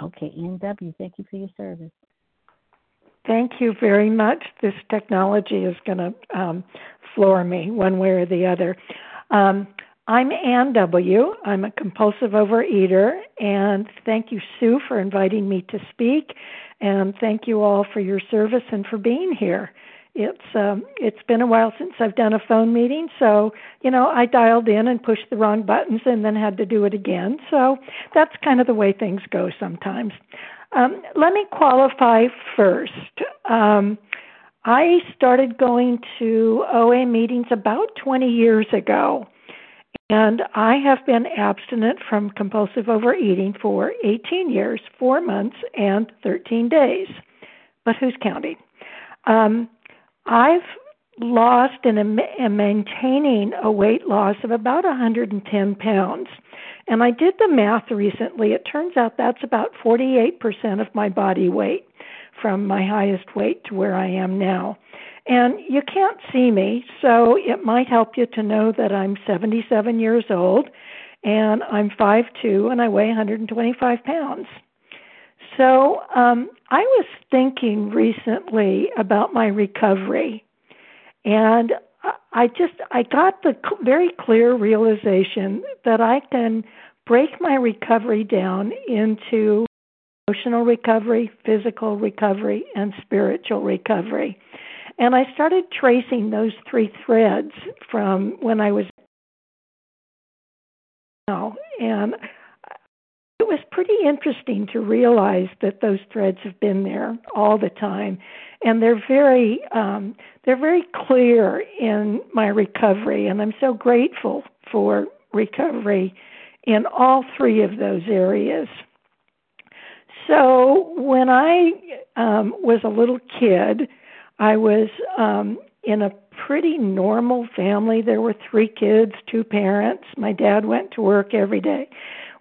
Okay, NW, thank you for your service. Thank you very much. This technology is going to um, floor me one way or the other. Um, I'm Ann W. I'm a compulsive overeater, and thank you, Sue, for inviting me to speak, and thank you all for your service and for being here. It's um, it's been a while since I've done a phone meeting, so you know I dialed in and pushed the wrong buttons and then had to do it again. So that's kind of the way things go sometimes. Um, let me qualify first. Um, I started going to OA meetings about 20 years ago. And I have been abstinent from compulsive overeating for 18 years, 4 months, and 13 days. But who's counting? Um, I've lost and am maintaining a weight loss of about 110 pounds. And I did the math recently. It turns out that's about 48% of my body weight from my highest weight to where I am now. And you can't see me, so it might help you to know that I'm 77 years old and I'm 5'2 and I weigh 125 pounds. So um, I was thinking recently about my recovery, and I just I got the very clear realization that I can break my recovery down into emotional recovery, physical recovery, and spiritual recovery. And I started tracing those three threads from when I was now. And it was pretty interesting to realize that those threads have been there all the time, and they're very um, they're very clear in my recovery, and I'm so grateful for recovery in all three of those areas. So when I um, was a little kid, I was um, in a pretty normal family. There were three kids, two parents. My dad went to work every day.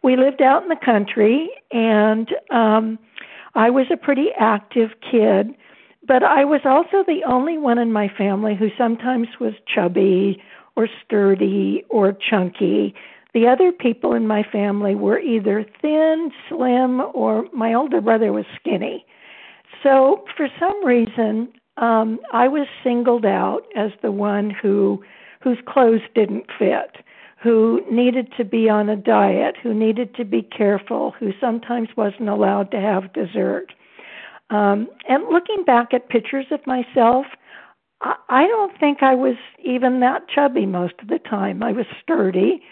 We lived out in the country, and um, I was a pretty active kid. But I was also the only one in my family who sometimes was chubby or sturdy or chunky. The other people in my family were either thin, slim, or my older brother was skinny. So, for some reason, um, I was singled out as the one who whose clothes didn't fit, who needed to be on a diet, who needed to be careful, who sometimes wasn't allowed to have dessert. Um, and looking back at pictures of myself, I, I don't think I was even that chubby most of the time. I was sturdy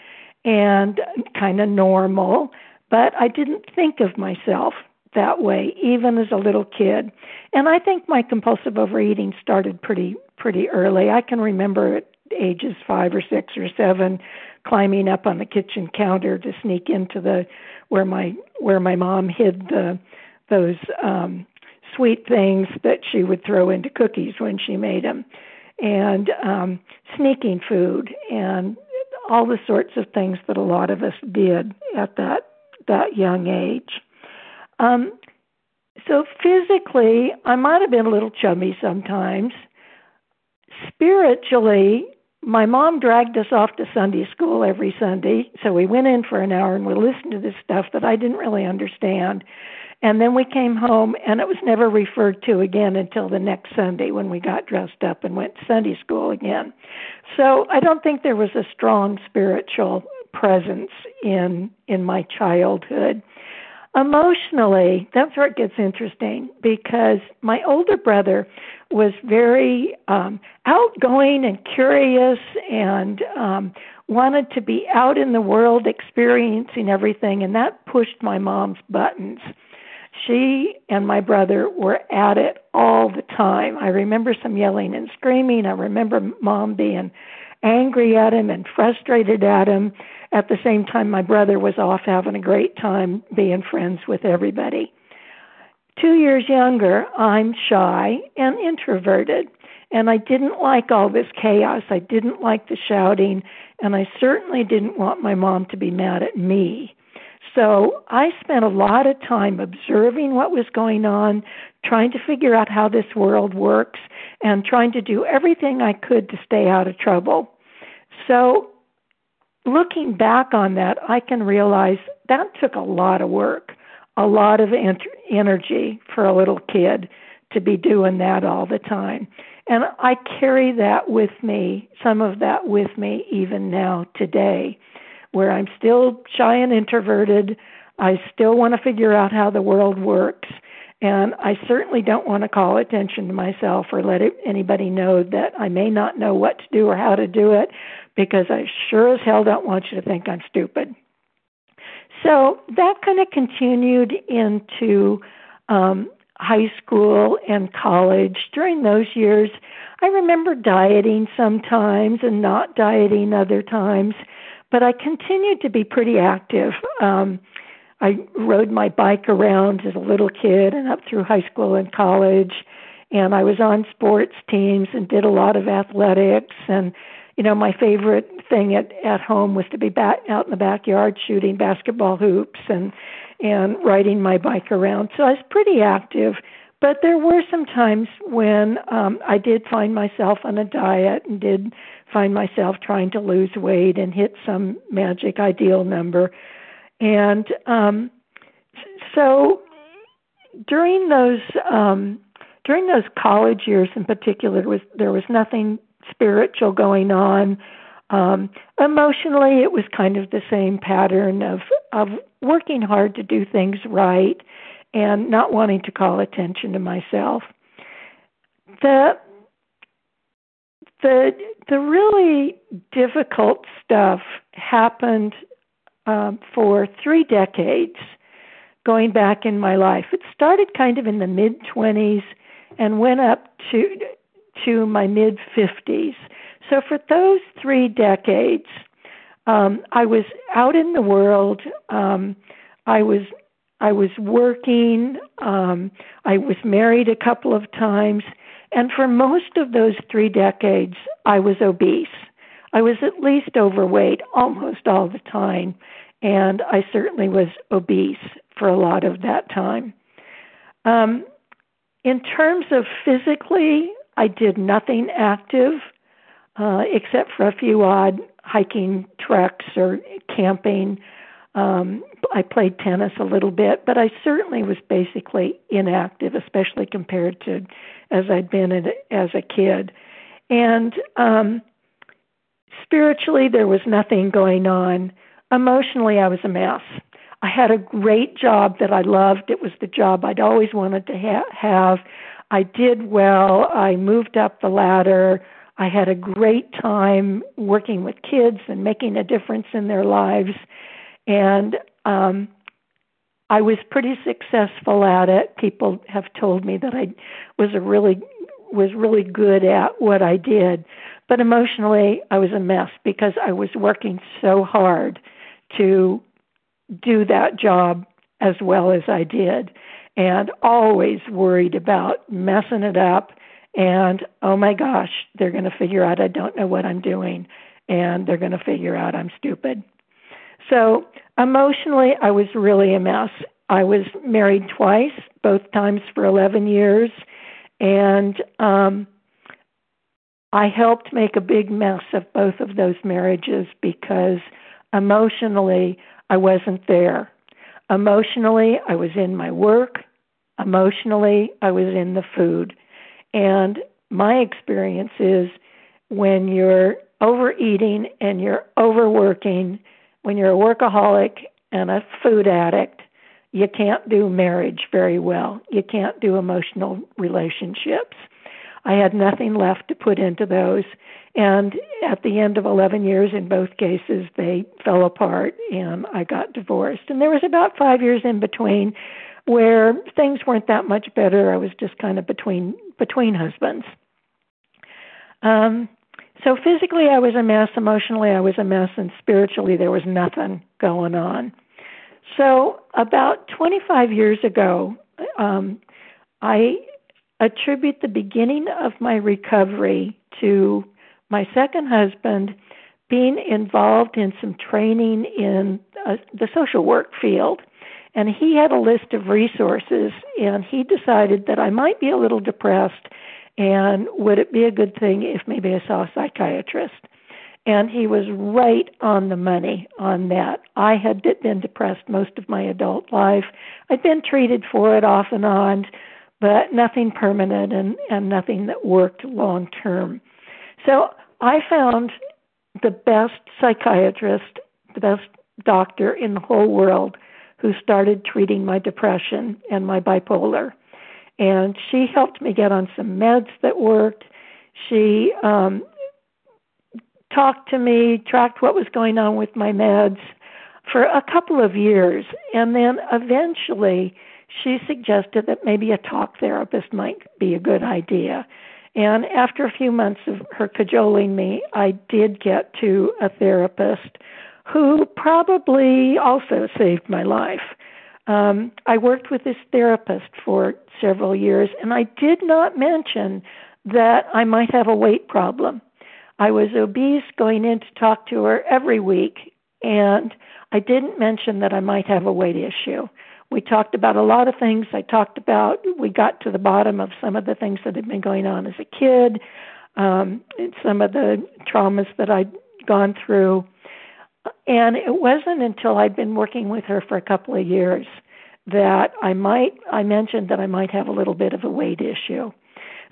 and kind of normal, but I didn't think of myself that way even as a little kid and i think my compulsive overeating started pretty pretty early i can remember at ages 5 or 6 or 7 climbing up on the kitchen counter to sneak into the where my where my mom hid the those um sweet things that she would throw into cookies when she made them and um sneaking food and all the sorts of things that a lot of us did at that that young age um, so physically, I might have been a little chubby sometimes. Spiritually, my mom dragged us off to Sunday school every Sunday. So we went in for an hour and we listened to this stuff that I didn't really understand. And then we came home and it was never referred to again until the next Sunday when we got dressed up and went to Sunday school again. So I don't think there was a strong spiritual presence in in my childhood. Emotionally, that's where it gets interesting because my older brother was very um, outgoing and curious and um, wanted to be out in the world experiencing everything, and that pushed my mom's buttons. She and my brother were at it all the time. I remember some yelling and screaming. I remember mom being angry at him and frustrated at him at the same time, my brother was off having a great time being friends with everybody. Two years younger, I'm shy and introverted, and I didn't like all this chaos. I didn't like the shouting, and I certainly didn't want my mom to be mad at me. So I spent a lot of time observing what was going on, trying to figure out how this world works, and trying to do everything I could to stay out of trouble. So looking back on that, I can realize that took a lot of work. a lot of ent- energy for a little kid to be doing that all the time. And I carry that with me, some of that with me even now today, where I'm still shy and introverted. I still want to figure out how the world works. And I certainly don't want to call attention to myself or let anybody know that I may not know what to do or how to do it because I sure as hell don't want you to think I'm stupid. So that kind of continued into um, high school and college. During those years, I remember dieting sometimes and not dieting other times, but I continued to be pretty active. Um, I rode my bike around as a little kid and up through high school and college, and I was on sports teams and did a lot of athletics. And you know, my favorite thing at at home was to be back out in the backyard shooting basketball hoops and and riding my bike around. So I was pretty active. But there were some times when um, I did find myself on a diet and did find myself trying to lose weight and hit some magic ideal number. And um, so during those um, during those college years in particular, was there was nothing spiritual going on. Um, emotionally, it was kind of the same pattern of of working hard to do things right and not wanting to call attention to myself. The the the really difficult stuff happened um, for three decades, going back in my life. It started kind of in the mid twenties and went up to to my mid fifties. So for those three decades, um, I was out in the world. Um, I was I was working. Um, I was married a couple of times, and for most of those three decades, I was obese. I was at least overweight almost all the time, and I certainly was obese for a lot of that time. Um, in terms of physically, I did nothing active uh, except for a few odd hiking treks or camping. Um, I played tennis a little bit, but I certainly was basically inactive, especially compared to as I'd been as a kid. And um, spiritually, there was nothing going on. Emotionally, I was a mess. I had a great job that I loved. It was the job I'd always wanted to ha- have. I did well. I moved up the ladder. I had a great time working with kids and making a difference in their lives. And um, I was pretty successful at it. People have told me that I was a really was really good at what I did. But emotionally, I was a mess because I was working so hard to do that job as well as I did and always worried about messing it up and oh my gosh, they're going to figure out I don't know what I'm doing and they're going to figure out I'm stupid. So, emotionally, I was really a mess. I was married twice, both times for 11 years, and um I helped make a big mess of both of those marriages because emotionally I wasn't there. Emotionally, I was in my work. Emotionally, I was in the food. And my experience is when you're overeating and you're overworking, when you're a workaholic and a food addict, you can't do marriage very well. You can't do emotional relationships. I had nothing left to put into those. And at the end of 11 years, in both cases, they fell apart and I got divorced. And there was about five years in between where things weren't that much better. I was just kind of between between husbands. Um, so physically, I was a mess. Emotionally, I was a mess, and spiritually, there was nothing going on. So about 25 years ago, um, I attribute the beginning of my recovery to my second husband being involved in some training in uh, the social work field. And he had a list of resources, and he decided that I might be a little depressed, and would it be a good thing if maybe I saw a psychiatrist? And he was right on the money on that. I had been depressed most of my adult life. I'd been treated for it off and on, but nothing permanent and, and nothing that worked long term. So I found the best psychiatrist, the best doctor in the whole world who started treating my depression and my bipolar. And she helped me get on some meds that worked. She um, talked to me, tracked what was going on with my meds for a couple of years. And then eventually she suggested that maybe a talk therapist might be a good idea. And after a few months of her cajoling me, I did get to a therapist who probably also saved my life. Um, I worked with this therapist for several years, and I did not mention that I might have a weight problem. I was obese going in to talk to her every week, and I didn't mention that I might have a weight issue. We talked about a lot of things. I talked about, we got to the bottom of some of the things that had been going on as a kid, um, some of the traumas that I'd gone through. And it wasn't until I'd been working with her for a couple of years that I might, I mentioned that I might have a little bit of a weight issue.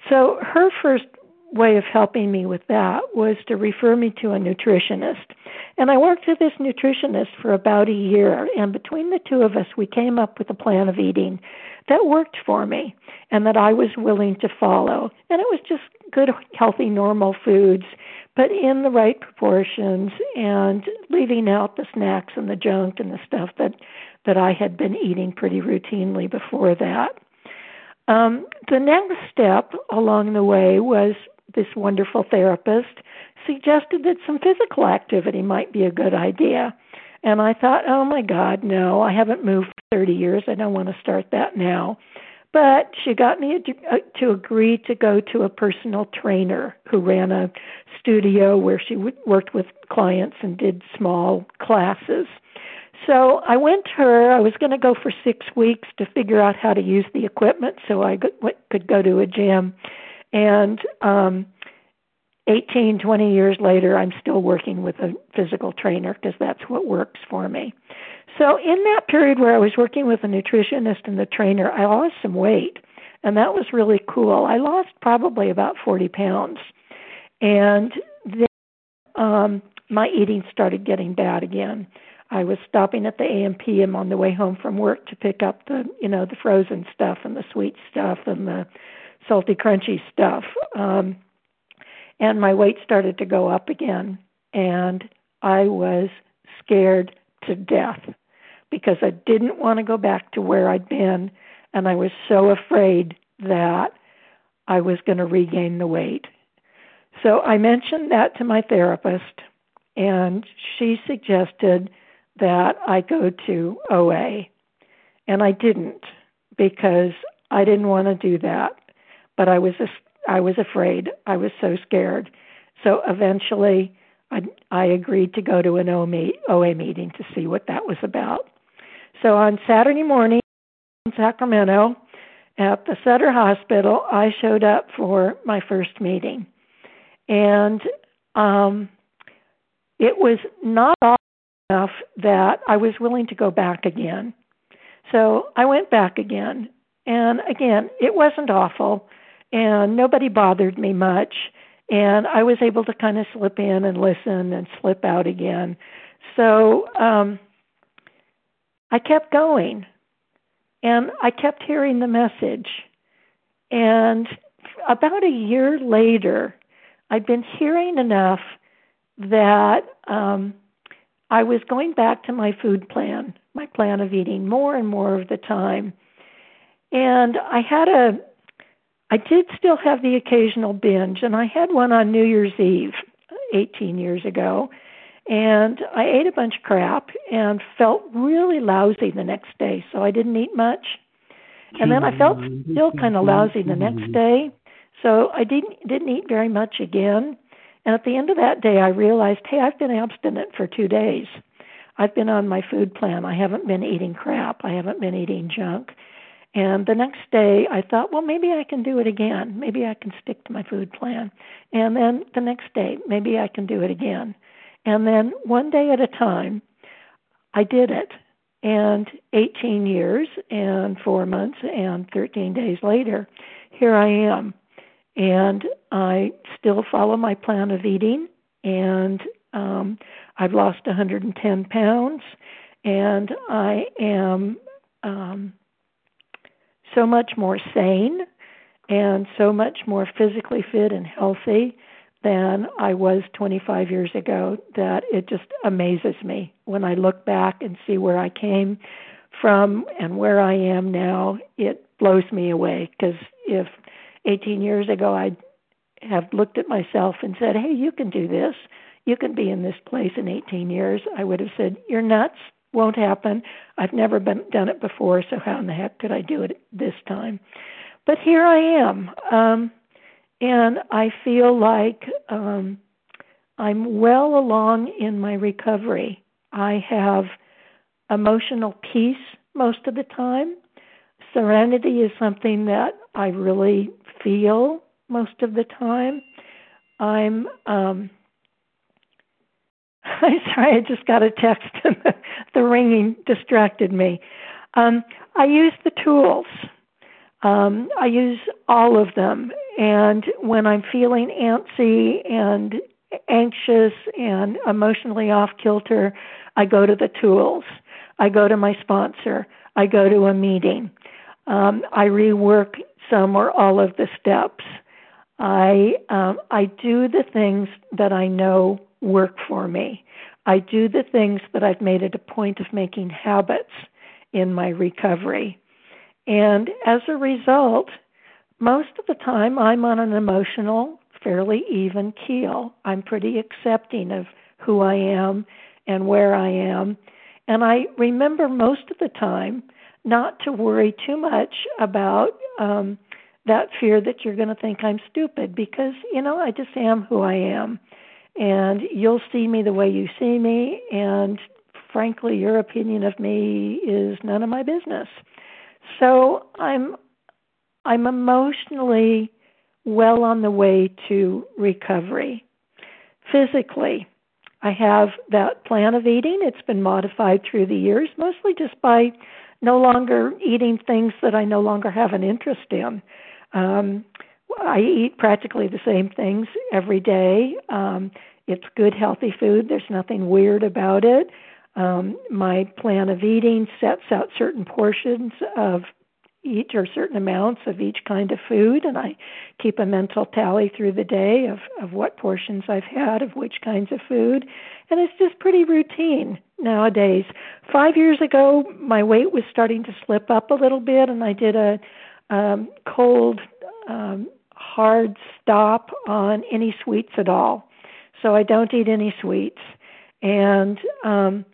So her first way of helping me with that was to refer me to a nutritionist. And I worked with this nutritionist for about a year, and between the two of us, we came up with a plan of eating that worked for me and that I was willing to follow. And it was just good, healthy, normal foods, but in the right proportions and leaving out the snacks and the junk and the stuff that that I had been eating pretty routinely before that. Um, the next step along the way was this wonderful therapist suggested that some physical activity might be a good idea. And I thought, oh my God, no, I haven't moved for 30 years. I don't want to start that now. But she got me uh, to agree to go to a personal trainer who ran a studio where she worked with clients and did small classes. So I went to her. I was going to go for six weeks to figure out how to use the equipment so I could go to a gym. And um, 18, 20 years later, I'm still working with a physical trainer because that's what works for me. So, in that period where I was working with a nutritionist and the trainer, I lost some weight, and that was really cool. I lost probably about 40 pounds. And then um, my eating started getting bad again. I was stopping at the A&P on the way home from work to pick up the, you know, the frozen stuff and the sweet stuff and the salty, crunchy stuff. Um, and my weight started to go up again, and I was scared to death because I didn't want to go back to where I'd been, and I was so afraid that I was going to regain the weight. So I mentioned that to my therapist, and she suggested that I go to OA. And I didn't because I didn't want to do that but I was I was afraid. I was so scared. So eventually, I, I agreed to go to an OA meeting to see what that was about. So on Saturday morning in Sacramento, at the Sutter Hospital, I showed up for my first meeting, and um, it was not enough that I was willing to go back again. So I went back again, and again, it wasn't awful and nobody bothered me much and I was able to kind of slip in and listen and slip out again. So um I kept going and I kept hearing the message. And about a year later, I'd been hearing enough that um I was going back to my food plan, my plan of eating more and more of the time. And I had a I did still have the occasional binge, and I had one on New Year's Eve 18 years ago. And I ate a bunch of crap and felt really lousy the next day, so I didn't eat much. And then I felt still kind of lousy the next day, so I didn't didn't eat very much again. And at the end of that day, I realized, hey, I've been abstinent for two days. I've been on my food plan. I haven't been eating crap. I haven't been eating junk. And the next day, I thought, well, maybe I can do it again. Maybe I can stick to my food plan. And then the next day, maybe I can do it again. And then one day at a time, I did it. And 18 years and four months and 13 days later, here I am. And I still follow my plan of eating. And um, I've lost 110 pounds. And I am. Um, so much more sane and so much more physically fit and healthy than I was 25 years ago that it just amazes me when I look back and see where I came from and where I am now. It blows me away because if 18 years ago I'd have looked at myself and said, "Hey, you can do this. You can be in this place in 18 years." I would have said, "You're nuts won't happen. I've never been done it before, so how in the heck could I do it this time? But here I am, um, and I feel like um, I'm well along in my recovery. I have emotional peace most of the time. Serenity is something that I really feel most of the time. I'm um, I'm sorry, I just got a text and the, the ringing distracted me. Um, I use the tools. Um, I use all of them. And when I'm feeling antsy and anxious and emotionally off kilter, I go to the tools. I go to my sponsor. I go to a meeting. Um, I rework some or all of the steps. I um, I do the things that I know work for me. I do the things that I've made it a point of making habits in my recovery. And as a result, most of the time I'm on an emotional, fairly even keel. I'm pretty accepting of who I am and where I am. And I remember most of the time not to worry too much about um, that fear that you're going to think I'm stupid because, you know, I just am who I am and you'll see me the way you see me and frankly your opinion of me is none of my business so i'm i'm emotionally well on the way to recovery physically i have that plan of eating it's been modified through the years mostly just by no longer eating things that i no longer have an interest in um I eat practically the same things every day. Um, it's good, healthy food. There's nothing weird about it. Um, my plan of eating sets out certain portions of each or certain amounts of each kind of food, and I keep a mental tally through the day of, of what portions I've had of which kinds of food. And it's just pretty routine nowadays. Five years ago, my weight was starting to slip up a little bit, and I did a um, cold um, hard stop on any sweets at all. So I don't eat any sweets. And um,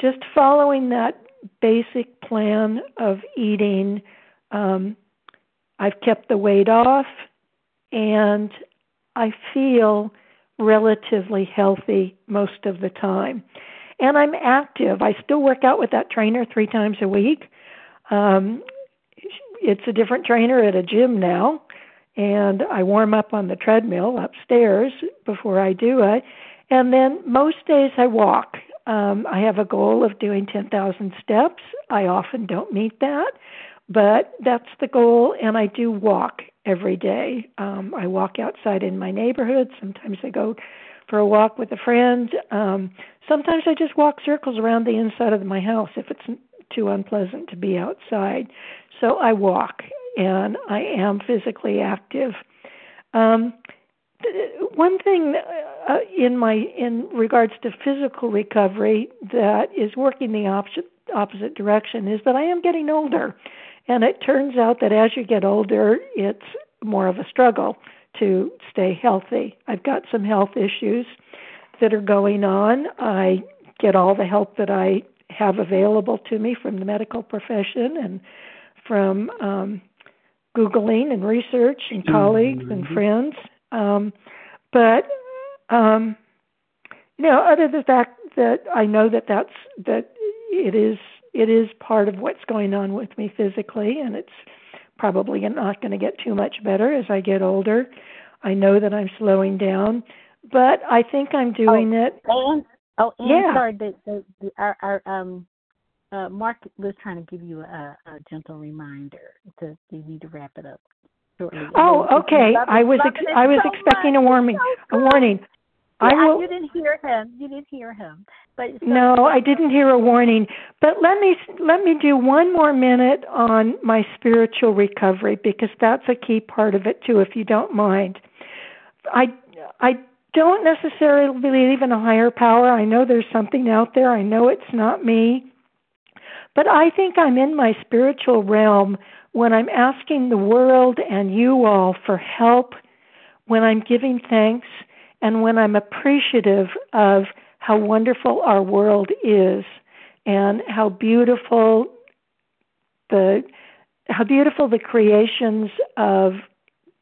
just following that basic plan of eating, um, I've kept the weight off and I feel relatively healthy most of the time. And I'm active. I still work out with that trainer three times a week. Um, it's a different trainer at a gym now and I warm up on the treadmill upstairs before I do it. And then most days I walk. Um, I have a goal of doing 10,000 steps. I often don't meet that, but that's the goal, and I do walk every day. Um, I walk outside in my neighborhood. Sometimes I go for a walk with a friend. Um, sometimes I just walk circles around the inside of my house if it's too unpleasant to be outside. So I walk, and I am physically active. Um, one thing uh, in my in regards to physical recovery that is working the opposite opposite direction is that I am getting older, and it turns out that as you get older, it's more of a struggle to stay healthy. I've got some health issues that are going on. I get all the help that I have available to me from the medical profession and from um, googling and research and mm-hmm. colleagues mm-hmm. and friends. Um, but um, you know, other than the fact that I know that that's that it is it is part of what's going on with me physically, and it's probably not going to get too much better as I get older. I know that I'm slowing down, but I think I'm doing oh, it. And, oh, and yeah. sorry, the, the, the, our, our um, uh, Mark was trying to give you a, a gentle reminder to you need to wrap it up. Oh, okay. I was ex- I was so expecting much. a warning. So a warning. Yeah, I will. You didn't hear him. You didn't hear him. But so, No, I didn't hear a warning. But let me let me do one more minute on my spiritual recovery because that's a key part of it too if you don't mind. I I don't necessarily believe in a higher power. I know there's something out there. I know it's not me. But I think I'm in my spiritual realm when I'm asking the world and you all for help, when I'm giving thanks, and when I'm appreciative of how wonderful our world is and how beautiful the how beautiful the creations of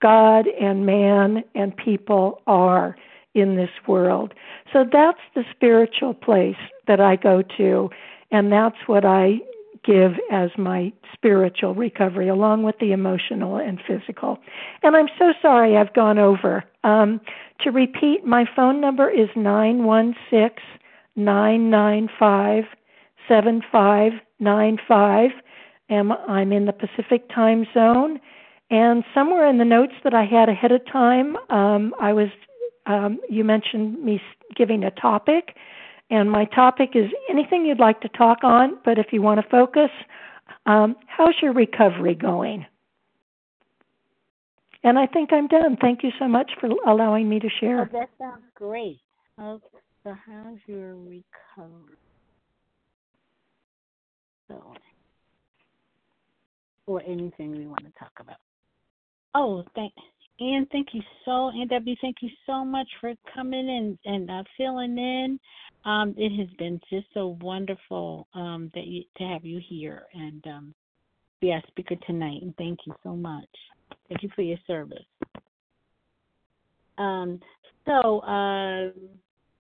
God and man and people are in this world. So that's the spiritual place that I go to and that's what I give as my spiritual recovery, along with the emotional and physical. And I'm so sorry I've gone over. Um, to repeat, my phone number is nine one six nine nine five seven five nine five. And I'm in the Pacific time zone. And somewhere in the notes that I had ahead of time, um, I was um, you mentioned me giving a topic and my topic is anything you'd like to talk on, but if you want to focus, um, how's your recovery going? And I think I'm done. Thank you so much for allowing me to share. Oh, that sounds great. Okay, so how's your recovery going? Or anything we want to talk about. Oh, thank Ann, thank you so, Ann W, thank you so much for coming in and uh, filling in. Um, it has been just so wonderful um, that you, to have you here and um, be our speaker tonight. And thank you so much. Thank you for your service. Um, so, um,